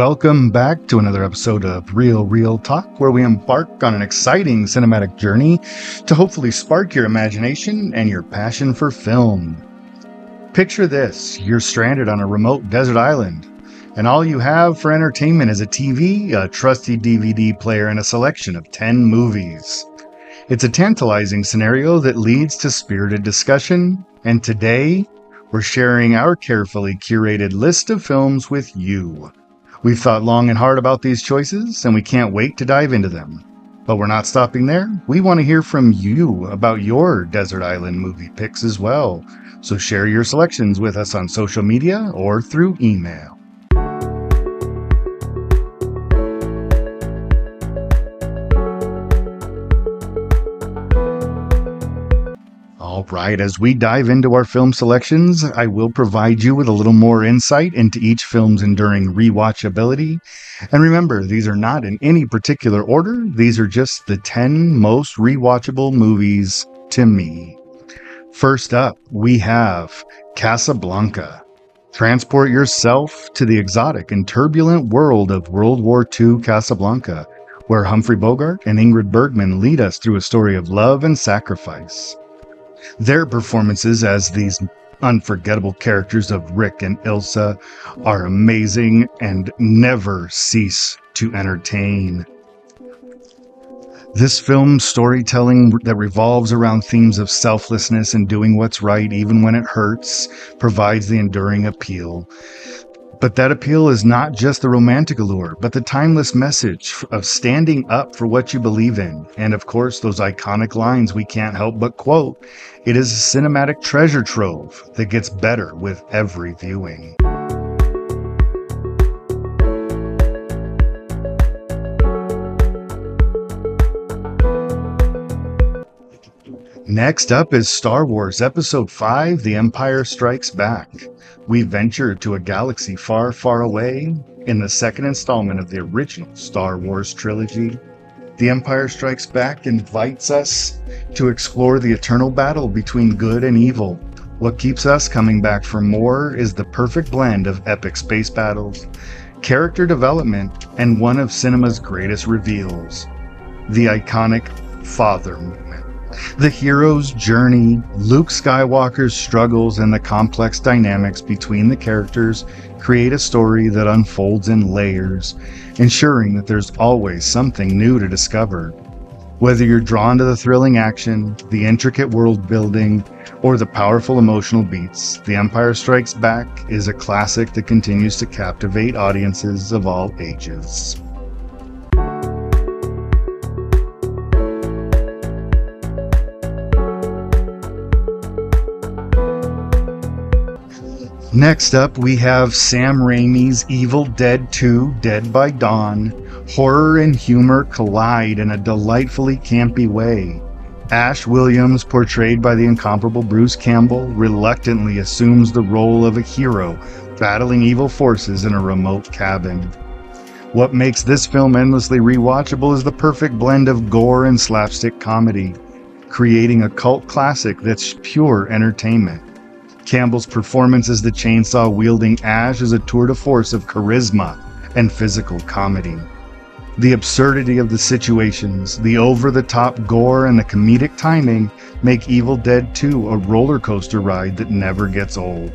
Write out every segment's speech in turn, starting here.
Welcome back to another episode of Real Reel Talk, where we embark on an exciting cinematic journey to hopefully spark your imagination and your passion for film. Picture this you're stranded on a remote desert island, and all you have for entertainment is a TV, a trusty DVD player, and a selection of 10 movies. It's a tantalizing scenario that leads to spirited discussion, and today we're sharing our carefully curated list of films with you. We've thought long and hard about these choices, and we can't wait to dive into them. But we're not stopping there. We want to hear from you about your Desert Island movie picks as well. So share your selections with us on social media or through email. Right, as we dive into our film selections, I will provide you with a little more insight into each film's enduring rewatchability. And remember, these are not in any particular order, these are just the 10 most rewatchable movies to me. First up, we have Casablanca. Transport yourself to the exotic and turbulent world of World War II Casablanca, where Humphrey Bogart and Ingrid Bergman lead us through a story of love and sacrifice. Their performances as these unforgettable characters of Rick and Ilsa are amazing and never cease to entertain. This film's storytelling that revolves around themes of selflessness and doing what's right even when it hurts provides the enduring appeal. But that appeal is not just the romantic allure, but the timeless message of standing up for what you believe in. And of course, those iconic lines we can't help but quote. It is a cinematic treasure trove that gets better with every viewing. Next up is Star Wars Episode 5 The Empire Strikes Back. We venture to a galaxy far, far away in the second installment of the original Star Wars trilogy. The Empire Strikes Back invites us to explore the eternal battle between good and evil. What keeps us coming back for more is the perfect blend of epic space battles, character development, and one of cinema's greatest reveals the iconic father. The hero's journey, Luke Skywalker's struggles, and the complex dynamics between the characters create a story that unfolds in layers, ensuring that there's always something new to discover. Whether you're drawn to the thrilling action, the intricate world building, or the powerful emotional beats, The Empire Strikes Back is a classic that continues to captivate audiences of all ages. Next up, we have Sam Raimi's Evil Dead 2 Dead by Dawn. Horror and humor collide in a delightfully campy way. Ash Williams, portrayed by the incomparable Bruce Campbell, reluctantly assumes the role of a hero battling evil forces in a remote cabin. What makes this film endlessly rewatchable is the perfect blend of gore and slapstick comedy, creating a cult classic that's pure entertainment. Campbell's performance as the chainsaw wielding Ash is a tour de force of charisma and physical comedy. The absurdity of the situations, the over the top gore, and the comedic timing make Evil Dead 2 a roller coaster ride that never gets old.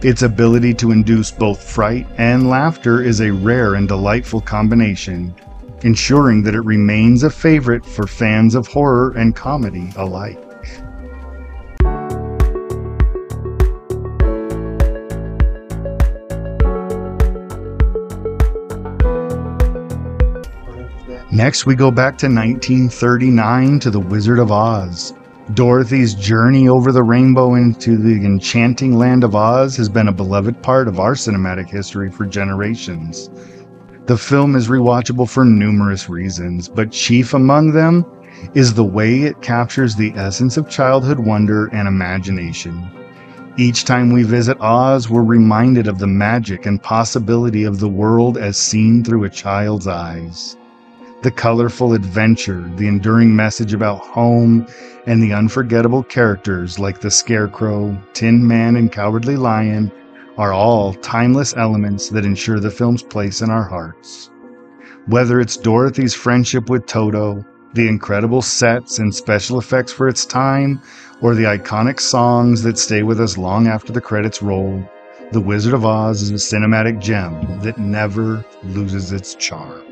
Its ability to induce both fright and laughter is a rare and delightful combination, ensuring that it remains a favorite for fans of horror and comedy alike. Next, we go back to 1939 to The Wizard of Oz. Dorothy's journey over the rainbow into the enchanting land of Oz has been a beloved part of our cinematic history for generations. The film is rewatchable for numerous reasons, but chief among them is the way it captures the essence of childhood wonder and imagination. Each time we visit Oz, we're reminded of the magic and possibility of the world as seen through a child's eyes the colorful adventure, the enduring message about home, and the unforgettable characters like the Scarecrow, Tin Man, and Cowardly Lion are all timeless elements that ensure the film's place in our hearts. Whether it's Dorothy's friendship with Toto, the incredible sets and special effects for its time, or the iconic songs that stay with us long after the credits roll, The Wizard of Oz is a cinematic gem that never loses its charm.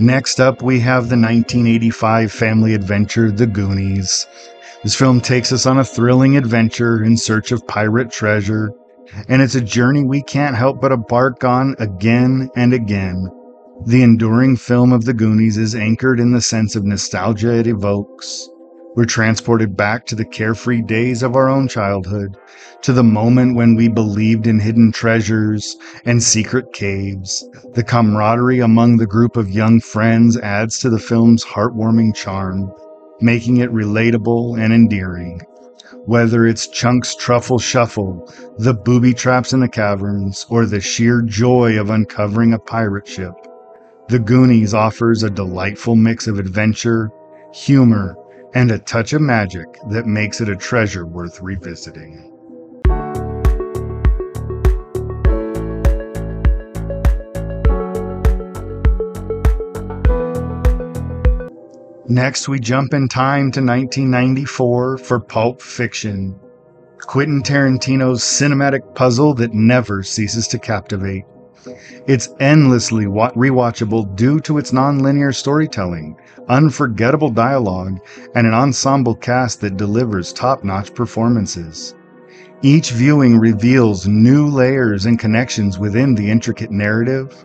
Next up, we have the 1985 family adventure, The Goonies. This film takes us on a thrilling adventure in search of pirate treasure, and it's a journey we can't help but embark on again and again. The enduring film of The Goonies is anchored in the sense of nostalgia it evokes. We're transported back to the carefree days of our own childhood, to the moment when we believed in hidden treasures and secret caves. The camaraderie among the group of young friends adds to the film's heartwarming charm, making it relatable and endearing. Whether it's Chunk's truffle shuffle, the booby traps in the caverns, or the sheer joy of uncovering a pirate ship, The Goonies offers a delightful mix of adventure, humor, and a touch of magic that makes it a treasure worth revisiting. Next, we jump in time to 1994 for Pulp Fiction, Quentin Tarantino's cinematic puzzle that never ceases to captivate. It's endlessly rewatchable due to its nonlinear storytelling, unforgettable dialogue, and an ensemble cast that delivers top notch performances. Each viewing reveals new layers and connections within the intricate narrative,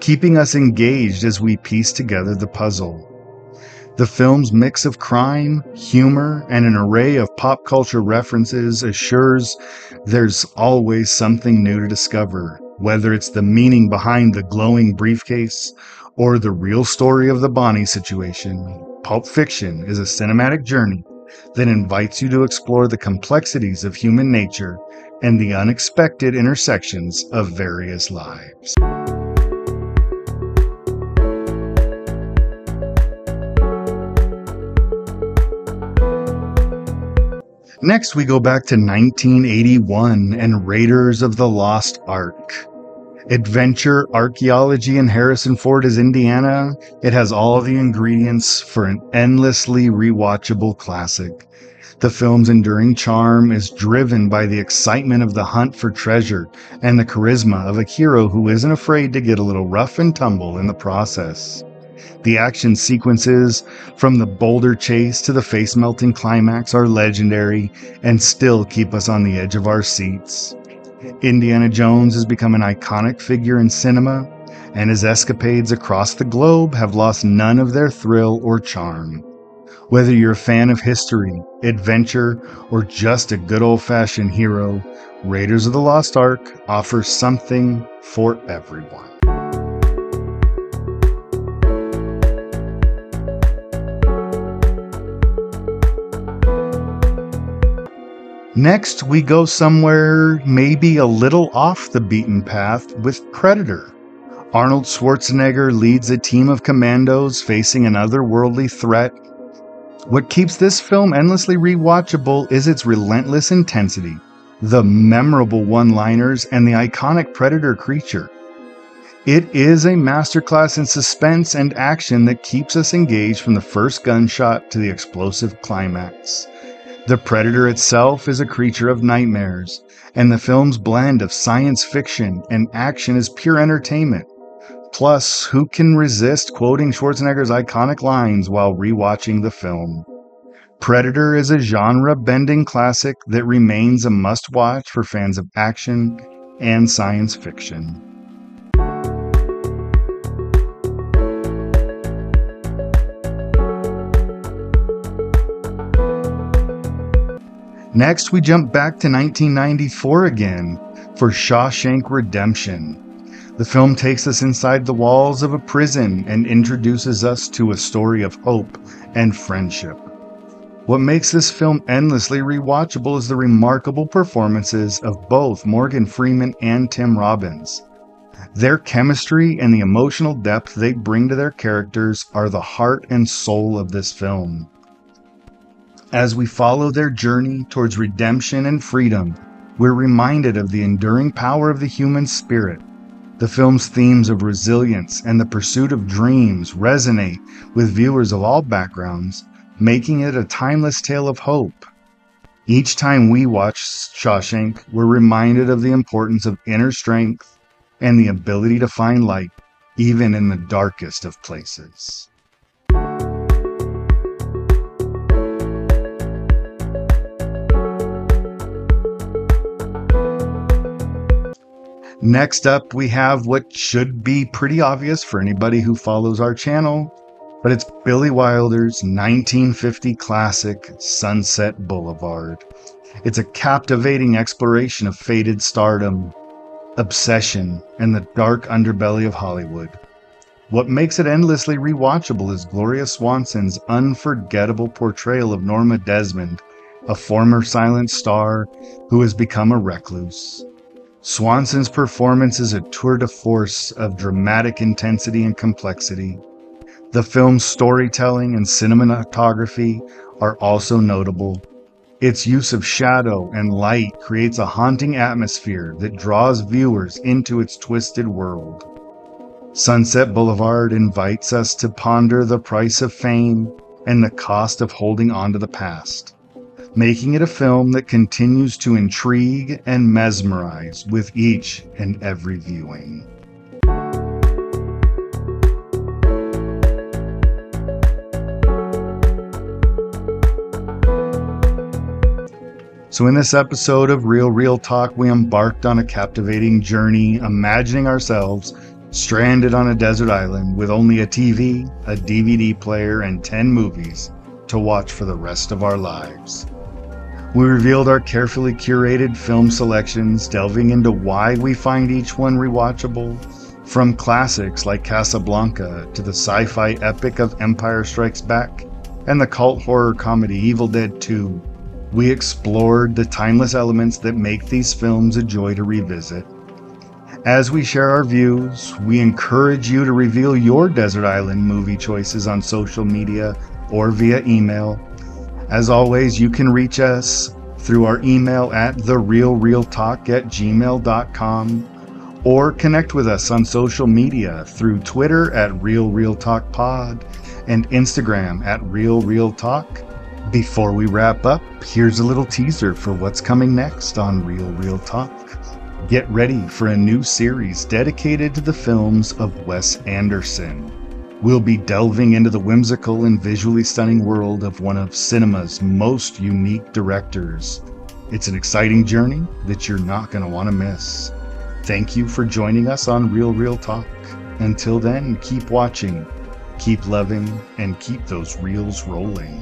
keeping us engaged as we piece together the puzzle. The film's mix of crime, humor, and an array of pop culture references assures there's always something new to discover, whether it's the meaning behind the glowing briefcase or the real story of the Bonnie situation. Pulp Fiction is a cinematic journey that invites you to explore the complexities of human nature and the unexpected intersections of various lives. Next, we go back to 1981 and Raiders of the Lost Ark. Adventure, archaeology, and Harrison Ford is Indiana. It has all the ingredients for an endlessly rewatchable classic. The film's enduring charm is driven by the excitement of the hunt for treasure and the charisma of a hero who isn't afraid to get a little rough and tumble in the process. The action sequences, from the boulder chase to the face melting climax, are legendary and still keep us on the edge of our seats. Indiana Jones has become an iconic figure in cinema, and his escapades across the globe have lost none of their thrill or charm. Whether you're a fan of history, adventure, or just a good old fashioned hero, Raiders of the Lost Ark offers something for everyone. Next, we go somewhere maybe a little off the beaten path with Predator. Arnold Schwarzenegger leads a team of commandos facing an otherworldly threat. What keeps this film endlessly rewatchable is its relentless intensity, the memorable one liners, and the iconic Predator creature. It is a masterclass in suspense and action that keeps us engaged from the first gunshot to the explosive climax. The Predator itself is a creature of nightmares, and the film's blend of science fiction and action is pure entertainment. Plus, who can resist quoting Schwarzenegger's iconic lines while rewatching the film? Predator is a genre bending classic that remains a must watch for fans of action and science fiction. Next, we jump back to 1994 again for Shawshank Redemption. The film takes us inside the walls of a prison and introduces us to a story of hope and friendship. What makes this film endlessly rewatchable is the remarkable performances of both Morgan Freeman and Tim Robbins. Their chemistry and the emotional depth they bring to their characters are the heart and soul of this film. As we follow their journey towards redemption and freedom, we're reminded of the enduring power of the human spirit. The film's themes of resilience and the pursuit of dreams resonate with viewers of all backgrounds, making it a timeless tale of hope. Each time we watch Shawshank, we're reminded of the importance of inner strength and the ability to find light, even in the darkest of places. Next up, we have what should be pretty obvious for anybody who follows our channel, but it's Billy Wilder's 1950 classic, Sunset Boulevard. It's a captivating exploration of faded stardom, obsession, and the dark underbelly of Hollywood. What makes it endlessly rewatchable is Gloria Swanson's unforgettable portrayal of Norma Desmond, a former silent star who has become a recluse. Swanson's performance is a tour de force of dramatic intensity and complexity. The film's storytelling and cinematography are also notable. Its use of shadow and light creates a haunting atmosphere that draws viewers into its twisted world. Sunset Boulevard invites us to ponder the price of fame and the cost of holding on to the past making it a film that continues to intrigue and mesmerize with each and every viewing. So, in this episode of Real Reel Talk, we embarked on a captivating journey, imagining ourselves stranded on a desert island with only a TV, a DVD player, and 10 movies to watch for the rest of our lives. We revealed our carefully curated film selections, delving into why we find each one rewatchable, from classics like Casablanca to the sci fi epic of Empire Strikes Back and the cult horror comedy Evil Dead 2. We explored the timeless elements that make these films a joy to revisit. As we share our views, we encourage you to reveal your Desert Island movie choices on social media or via email as always, you can reach us through our email at therealrealtalk at gmail.com or connect with us on social media through Twitter at RealRealTalkPod and Instagram at RealRealTalk. Before we wrap up, here's a little teaser for what's coming next on Real Reel Talk. Get ready for a new series dedicated to the films of Wes Anderson we'll be delving into the whimsical and visually stunning world of one of cinema's most unique directors. It's an exciting journey that you're not going to want to miss. Thank you for joining us on Real Reel Talk. Until then, keep watching, keep loving, and keep those reels rolling.